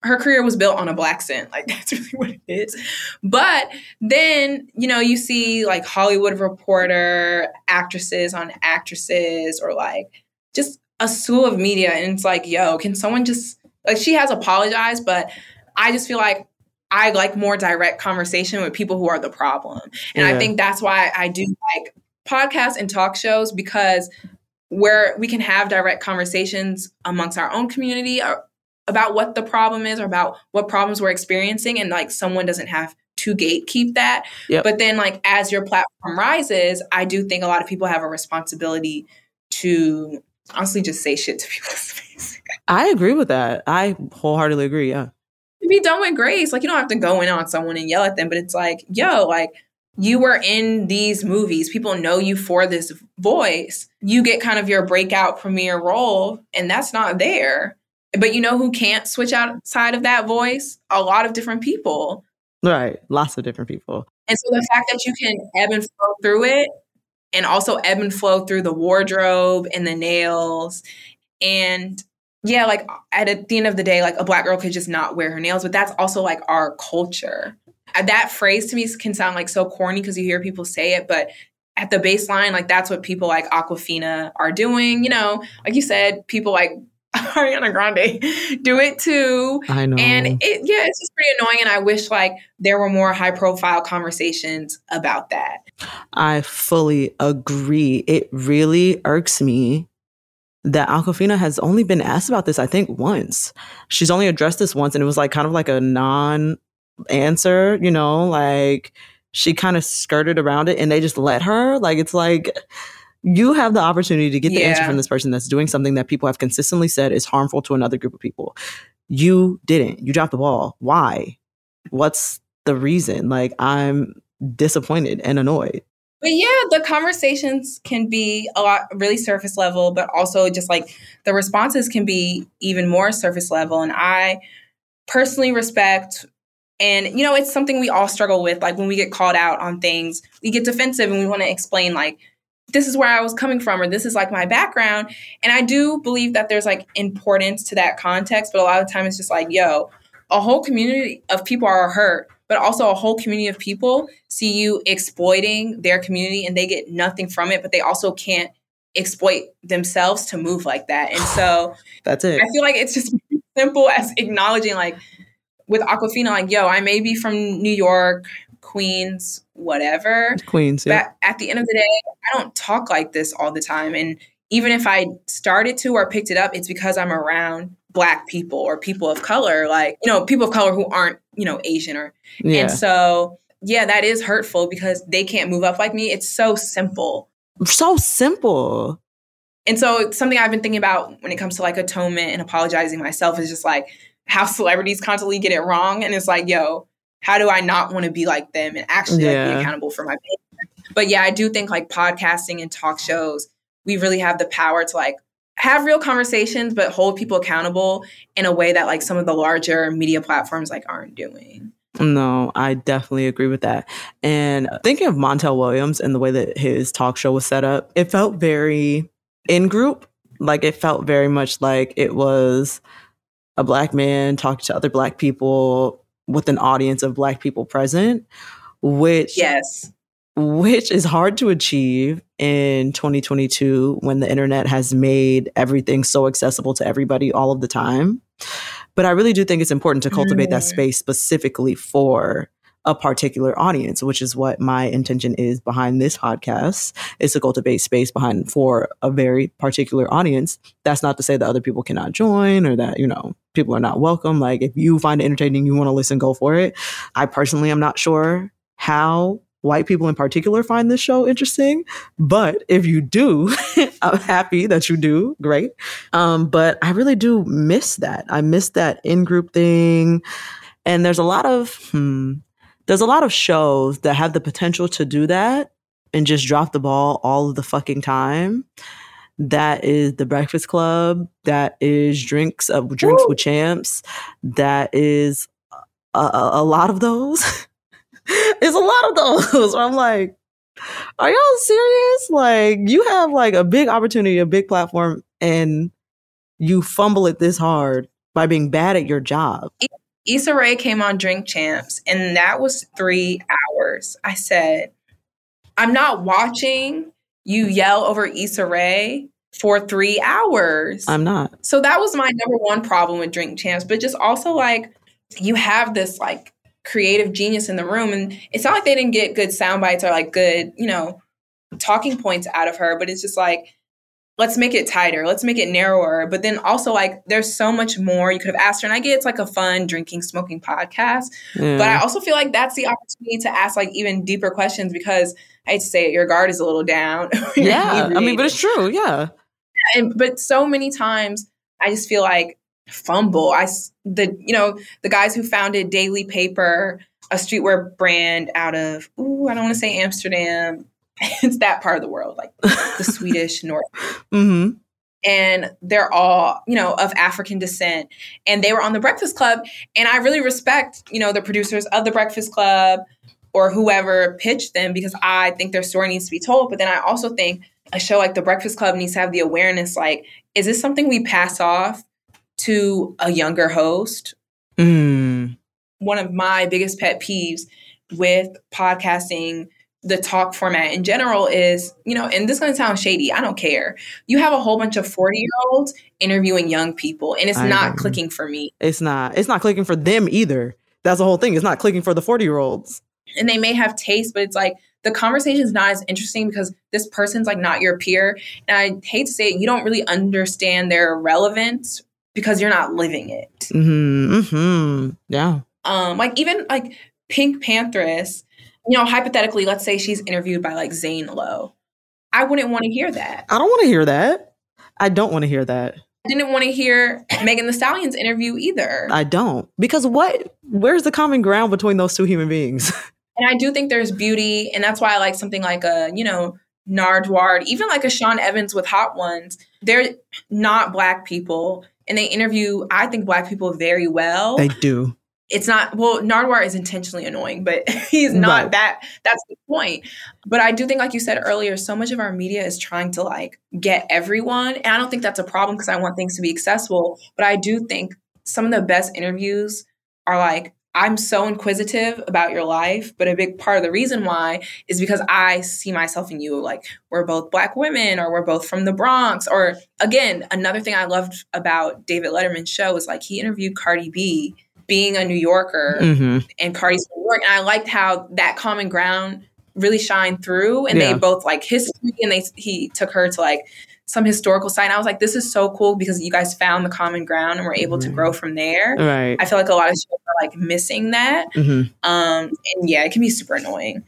S2: her career was built on a blaccent. Like that's really what it is. But then, you know, you see like Hollywood Reporter, actresses on actresses, or like just a slew of media. And it's like, yo, can someone just like she has apologized, but I just feel like I like more direct conversation with people who are the problem. And yeah. I think that's why I do like podcasts and talk shows because where we can have direct conversations amongst our own community uh, about what the problem is or about what problems we're experiencing and like someone doesn't have to gatekeep that. Yep. But then like as your platform rises, I do think a lot of people have a responsibility to honestly just say shit to people's face.
S1: I agree with that. I wholeheartedly agree. Yeah.
S2: Be done with grace. Like you don't have to go in on someone and yell at them, but it's like, yo, like you were in these movies. People know you for this voice. You get kind of your breakout premiere role, and that's not there. But you know who can't switch outside of that voice? A lot of different people.
S1: Right. Lots of different people.
S2: And so the fact that you can ebb and flow through it and also ebb and flow through the wardrobe and the nails and yeah, like at the end of the day, like a black girl could just not wear her nails, but that's also like our culture. Uh, that phrase to me can sound like so corny because you hear people say it, but at the baseline, like that's what people like Awkwafina are doing. You know, like you said, people like Ariana Grande do it too.
S1: I know.
S2: And it, yeah, it's just pretty annoying. And I wish like there were more high profile conversations about that.
S1: I fully agree. It really irks me that Awkwafina has only been asked about this, I think, once. She's only addressed this once, and it was like kind of like a non answer, you know, like she kind of skirted around it and they just let her. Like, it's like, you have the opportunity to get the yeah. answer from this person that's doing something that people have consistently said is harmful to another group of people. You didn't. You dropped the ball. Why? What's the reason? Like, I'm disappointed and annoyed.
S2: But yeah, the conversations can be a lot really surface level, but also just like the responses can be even more surface level. And I personally respect and you know, it's something we all struggle with. Like when we get called out on things, we get defensive and we want to explain like this is where I was coming from or this is like my background. And I do believe that there's like importance to that context, but a lot of time it's just like, yo, a whole community of people are hurt, but also a whole community of people see you exploiting their community and they get nothing from it, but they also can't exploit themselves to move like that. And so
S1: that's it.
S2: I feel like it's just simple as acknowledging like with Awkwafina, like, yo, I may be from New York, Queens, whatever.
S1: Queens, yeah.
S2: But at the end of the day, I don't talk like this all the time. And even if I started to or picked it up, it's because I'm around black people or people of color, like, you know, people of color who aren't, you know, Asian or yeah. and so yeah, that is hurtful because they can't move up like me. It's so simple.
S1: So simple.
S2: And so something I've been thinking about when it comes to like atonement and apologizing myself is just like how celebrities constantly get it wrong. And it's like, yo, how do I not want to be like them and actually yeah. like, be accountable for my behavior? But yeah, I do think like podcasting and talk shows, we really have the power to like have real conversations, but hold people accountable in a way that like some of the larger media platforms like aren't doing.
S1: No, I definitely agree with that. And thinking of Montel Williams and the way that his talk show was set up, it felt very in group. Like it felt very much like it was a black man talking to other black people with an audience of black people present, which
S2: yes,
S1: which is hard to achieve in 2022 when the internet has made everything so accessible to everybody all of the time. But I really do think it's important to cultivate mm. that space specifically for a particular audience, which is what my intention is behind this podcast, is to cultivate space behind for a very particular audience. That's not to say that other people cannot join or that, you know, people are not welcome. Like if you find it entertaining, you want to listen, go for it. I personally am not sure how white people in particular find this show interesting. But if you do, I'm happy that you do. Great. Um, but I really do miss that. I miss that in group thing. And there's a lot of, hmm, there's a lot of shows that have the potential to do that and just drop the ball all of the fucking time. That is the Breakfast Club. That is drinks of uh, drinks Ooh. with champs. That is a, a, a lot of those. it's a lot of those. I'm like, are y'all serious? Like, you have like a big opportunity, a big platform, and you fumble it this hard by being bad at your job.
S2: Issa Rae came on Drink Champs, and that was three hours. I said, I'm not watching you yell over Issa Rae for three hours.
S1: I'm not.
S2: So that was my number one problem with Drink Champs, but just also like you have this like creative genius in the room, and it's not like they didn't get good sound bites or like good, you know, talking points out of her, but it's just like let's make it tighter, let's make it narrower. But then also like there's so much more you could have asked her. And I get it's like a fun drinking, smoking podcast. But I also feel like that's the opportunity to ask like even deeper questions because I hate to say it, your guard is a little down.
S1: yeah. I mean, but it's true. Yeah.
S2: And but so many times I just feel like fumble. I the you know, the guys who founded Daily Paper, a streetwear brand out of ooh, I don't want to say Amsterdam, it's that part of the world, like the Swedish North. Mm-hmm. And they're all, you know, of African descent. And they were on the Breakfast Club. And I really respect, you know, the producers of the Breakfast Club or whoever pitched them because I think their story needs to be told. But then I also think a show like the Breakfast Club needs to have the awareness like, is this something we pass off to a younger host? Mm. One of my biggest pet peeves with podcasting the talk format in general is, you know, and this is going to sound shady. I don't care. You have a whole bunch of 40 year olds interviewing young people, and it's I not agree. clicking for me.
S1: It's not. It's not clicking for them either. That's the whole thing. It's not clicking for the 40 year olds.
S2: And they may have taste, but it's like the conversation is not as interesting because this person's like not your peer. And I hate to say it, you don't really understand their relevance because you're not living it.
S1: Mm-hmm, mm-hmm. Yeah.
S2: Um, like even like PinkPantheress you know, hypothetically, let's say she's interviewed by like Zane Lowe. I wouldn't want to hear that.
S1: I don't want to hear that. I don't want to hear that.
S2: I didn't want to hear Megan Thee Stallion's interview either.
S1: I don't. Because what where's the common ground between those two human beings?
S2: and I do think there's beauty, and that's why I like something like a, you know, Nardwuar, even like a Sean Evans with Hot Ones. They're not black people, and they interview, I think, black people very well.
S1: They do
S2: it's not well nardwuar is intentionally annoying but he's not right. that that's the point but i do think like you said earlier so much of our media is trying to like get everyone and i don't think that's a problem because i want things to be accessible but i do think some of the best interviews are like i'm so inquisitive about your life but a big part of the reason why is because i see myself in you like we're both black women or we're both from the bronx or again another thing i loved about david letterman's show is like he interviewed cardi b being a New Yorker mm-hmm. and Cardi's New York. And I liked how that common ground really shined through and yeah. they both like history and they he took her to like some historical site. I was like, this is so cool because you guys found the common ground and were able mm-hmm. to grow from there.
S1: Right.
S2: I feel like a lot of shows are like missing that. Mm-hmm. Um, and yeah, it can be super annoying.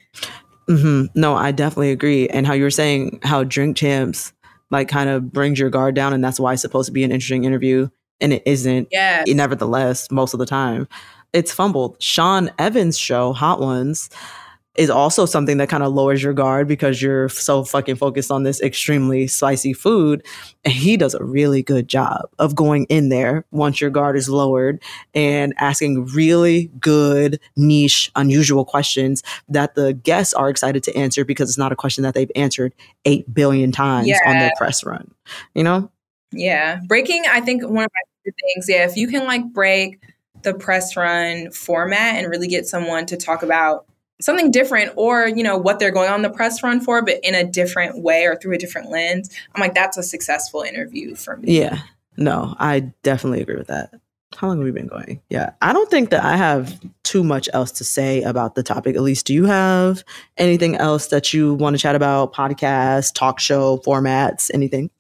S1: Mm-hmm. No, I definitely agree. And how you were saying how Drink Champs like kind of brings your guard down, and that's why it's supposed to be an interesting interview and it isn't.
S2: Yeah.
S1: Nevertheless, most of the time, it's fumbled. Sean Evans' show, Hot Ones, is also something that kind of lowers your guard because you're so fucking focused on this extremely spicy food. And he does a really good job of going in there once your guard is lowered and asking really good, niche, unusual questions that the guests are excited to answer because it's not a question that they've answered 8 billion times yeah. on their press run. You know?
S2: Yeah. Breaking, I think one of my favorite things. Yeah, if you can like break the press run format and really get someone to talk about something different or you know what they're going on the press run for but in a different way or through a different lens i'm like that's a successful interview for me.
S1: Yeah. No i definitely agree with that. How long have we been going? Yeah. I don't think that i have too much else to say about the topic. Ellice do you have anything else that you want to chat about? Podcast talk show formats anything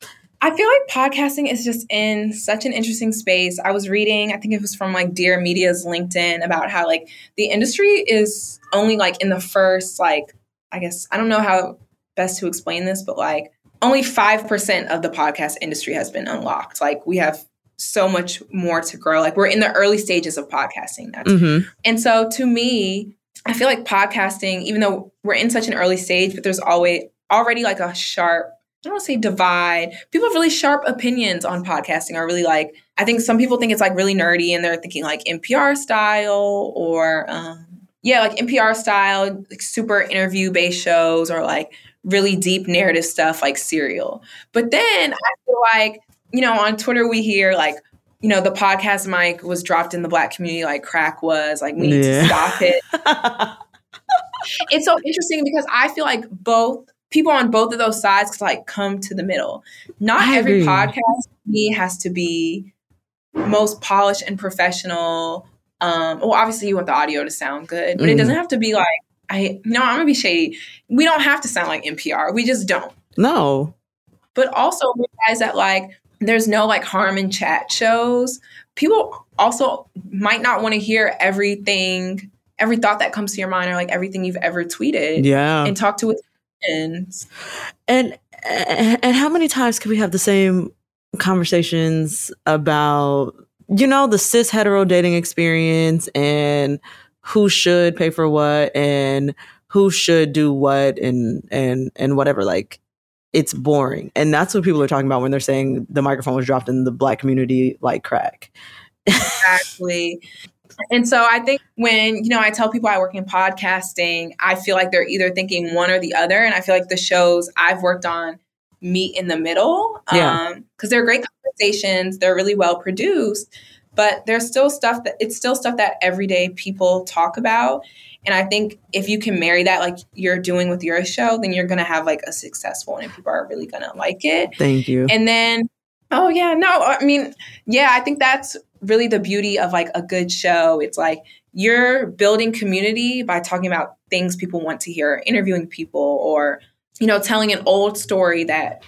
S2: I feel like podcasting is just in such an interesting space. I was reading, I think it was from like Dear Media's LinkedIn about how like the industry is only like in the first like I guess I don't know how best to explain this, but like only 5% of the podcast industry has been unlocked. Like we have so much more to grow. Like we're in the early stages of podcasting. That's mm-hmm. and so to me, I feel like podcasting, even though we're in such an early stage, but there's always already like a sharp I don't want to say divide. People have really sharp opinions on podcasting are really like, I think some people think it's like really nerdy and they're thinking like NPR style or um, yeah, like NPR style, like super interview based shows or like really deep narrative stuff like Serial. But then I feel like, you know, on Twitter we hear like, you know, the podcast mic was dropped in the black community like crack was, like we need
S1: Yeah.
S2: to stop it. it's so interesting because I feel like both people on both of those sides could like come to the middle. Not
S1: I
S2: every
S1: agree.
S2: podcast me has to be most polished and professional. Um, well, obviously you want the audio to sound good, but it
S1: Mhm.
S2: doesn't have to be like I no, I'm gonna be shady. We don't have to sound like NPR. We just don't.
S1: no.
S2: But also realize that like there's no like harm in chat shows. People also might not want to hear everything, every thought that comes to your mind or like everything you've ever tweeted
S1: Yeah.
S2: and talk to
S1: And and how many times can we have the same conversations about you know the cis hetero dating experience and who should pay for what and who should do what and and and whatever like it's boring. And that's what people are talking about when they're saying the microphone was dropped in the black community like crack.
S2: Exactly. And so I think when, you know, I tell people I work in podcasting, I feel like they're either thinking one or the other. And I feel like the shows I've worked on meet in the middle.
S1: Yeah.
S2: Um, because they're great conversations, they're really well produced, but there's still stuff that it's still stuff that everyday people talk about. And I think if you can marry that like you're doing with your show, then you're gonna have like a successful one and people are really gonna like it.
S1: thank you
S2: And then, oh yeah, no, I mean, yeah, I think that's really the beauty of like a good show. It's like you're building community by talking about things people want to hear, interviewing people, or you know, telling an old story that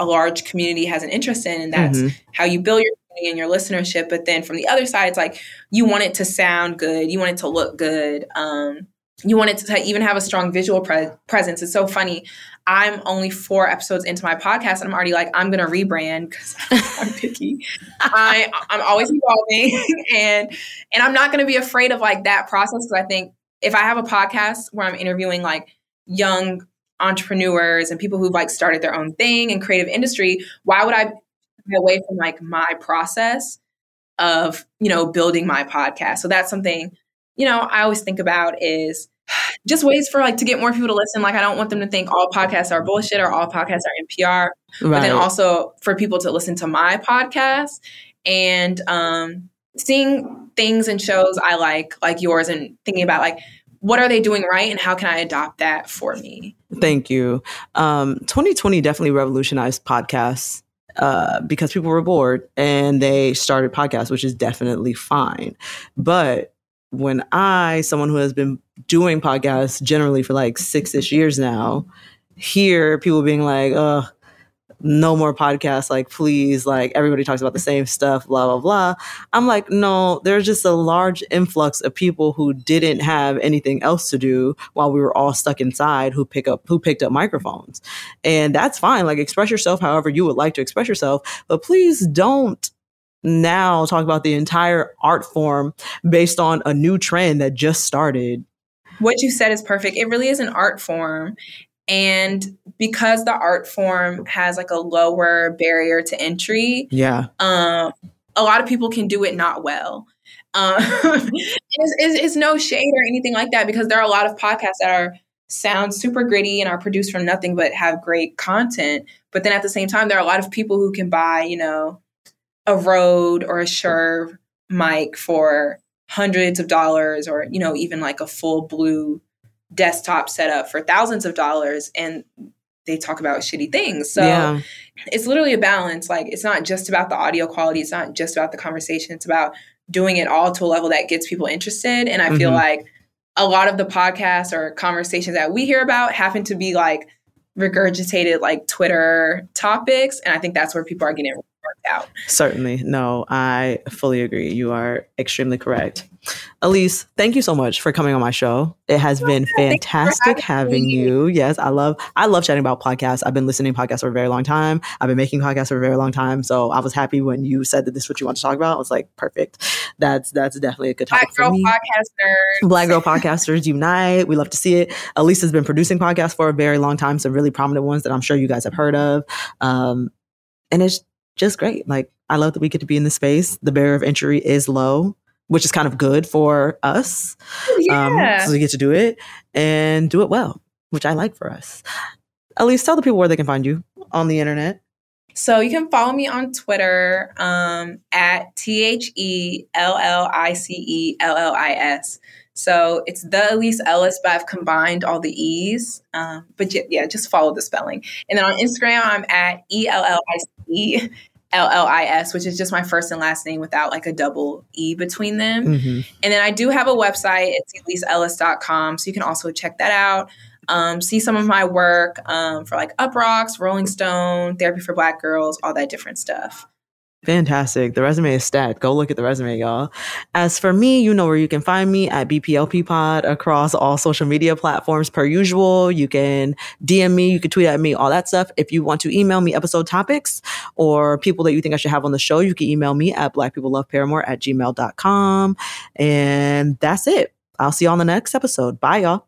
S2: a large community has an interest in, and that's
S1: Mhm.
S2: how you build your community and your listenership. But then from the other side, it's like you want it to sound good, you want it to look good. Um, you want it to even have a strong visual pre- presence. It's so funny. I'm only four episodes into my podcast, and I'm already like, I'm gonna rebrand because I'm picky. I I'm always evolving, and and I'm not gonna be afraid of like that process because I think if I have a podcast where I'm interviewing like young entrepreneurs and people who've like started their own thing in creative industry, why would I be away from like my process of you know building my podcast? So that's something you know I always think about is just ways for like to get more people to listen. Like I don't want them to think all podcasts are bullshit or all podcasts are NPR, but then also for people to listen to my podcast and um, seeing things and shows I like, like yours, and thinking about like what are they doing right and how can I adopt that for me.
S1: Thank you. Um, 2020 definitely revolutionized podcasts uh, because people were bored and they started podcasts, which is definitely fine. But when I, someone who has been doing podcasts generally for like six ish years now, hear people being like, "Uh, no more podcasts. Like, please, like everybody talks about the same stuff, blah, blah, blah. I'm like, no, there's just a large influx of people who didn't have anything else to do while we were all stuck inside who pick up who picked up microphones. And that's fine. Like express yourself however you would like to express yourself, but please don't now talk about the entire art form based on a new trend that just started.
S2: What you said is perfect. It really is an art form. And because the art form has like a lower barrier to entry,
S1: Yeah.
S2: um, a lot of people can do it not well. Um, it's, it's, it's no shade or anything like that because there are a lot of podcasts that are sound super gritty and are produced from nothing but have great content. But then at the same time, there are a lot of people who can buy, you know, a Rode or a Shure mic for hundreds of dollars or, you know, even like a full blue desktop setup for thousands of dollars and they talk about shitty things. So
S1: yeah.
S2: it's literally a balance. Like it's not just about the audio quality. It's not just about the conversation. It's about doing it all to a level that gets people interested. And I feel
S1: Mhm.
S2: like a lot of the podcasts or conversations that we hear about happen to be like regurgitated like Twitter topics. And I think that's where people are getting out.
S1: Certainly. No, I fully agree. You are extremely correct. Ellice, thank you so much for coming on my show. It has been fantastic
S2: having
S1: having you. Yes, I love I love chatting about podcasts. I've been listening to podcasts for a very long time. I've been making podcasts for a very long time. So I was happy when you said that this is what you want to talk about. I was like, perfect. That's that's definitely a good topic
S2: Black
S1: for
S2: girl
S1: me.
S2: podcast nerds.
S1: Black Girl Podcasters Unite. We love to see it. Ellice has been producing podcasts for a very long time, some really prominent ones that I'm sure you guys have heard of. Um, and it's just great. Like, I love that we get to be in this space. The barrier of entry is low. which is kind of good for us.
S2: Yeah.
S1: Um, so we get to do it and do it well, which I like for us. Ellice tell the people where they can find you on the internet.
S2: So you can follow me on Twitter um, at T H E L L I C E L L I S. So it's the Ellice Ellis, but I've combined all the E's. Um, but yeah, yeah, just follow the spelling. And then on Instagram, I'm at E L L I C L L I S, which is just my first and last name without like a double E between them.
S1: Mhm.
S2: And then I do have a website. It's elliceellis.com. So you can also check that out. Um, see some of my work um, for like Uproxx, Rolling Stone, Therapy for Black Girls, all that different stuff.
S1: Fantastic. The resume is stacked. Go look at the resume, y'all. As for me, you know where you can find me at BPLP Pod across all social media platforms per usual. You can DM me, you can tweet at me, all that stuff. If you want to email me episode topics or people that you think I should have on the show, you can email me at blackpeopleloveparamore at gmail.com. And that's it. I'll see you on the next episode. Bye, y'all.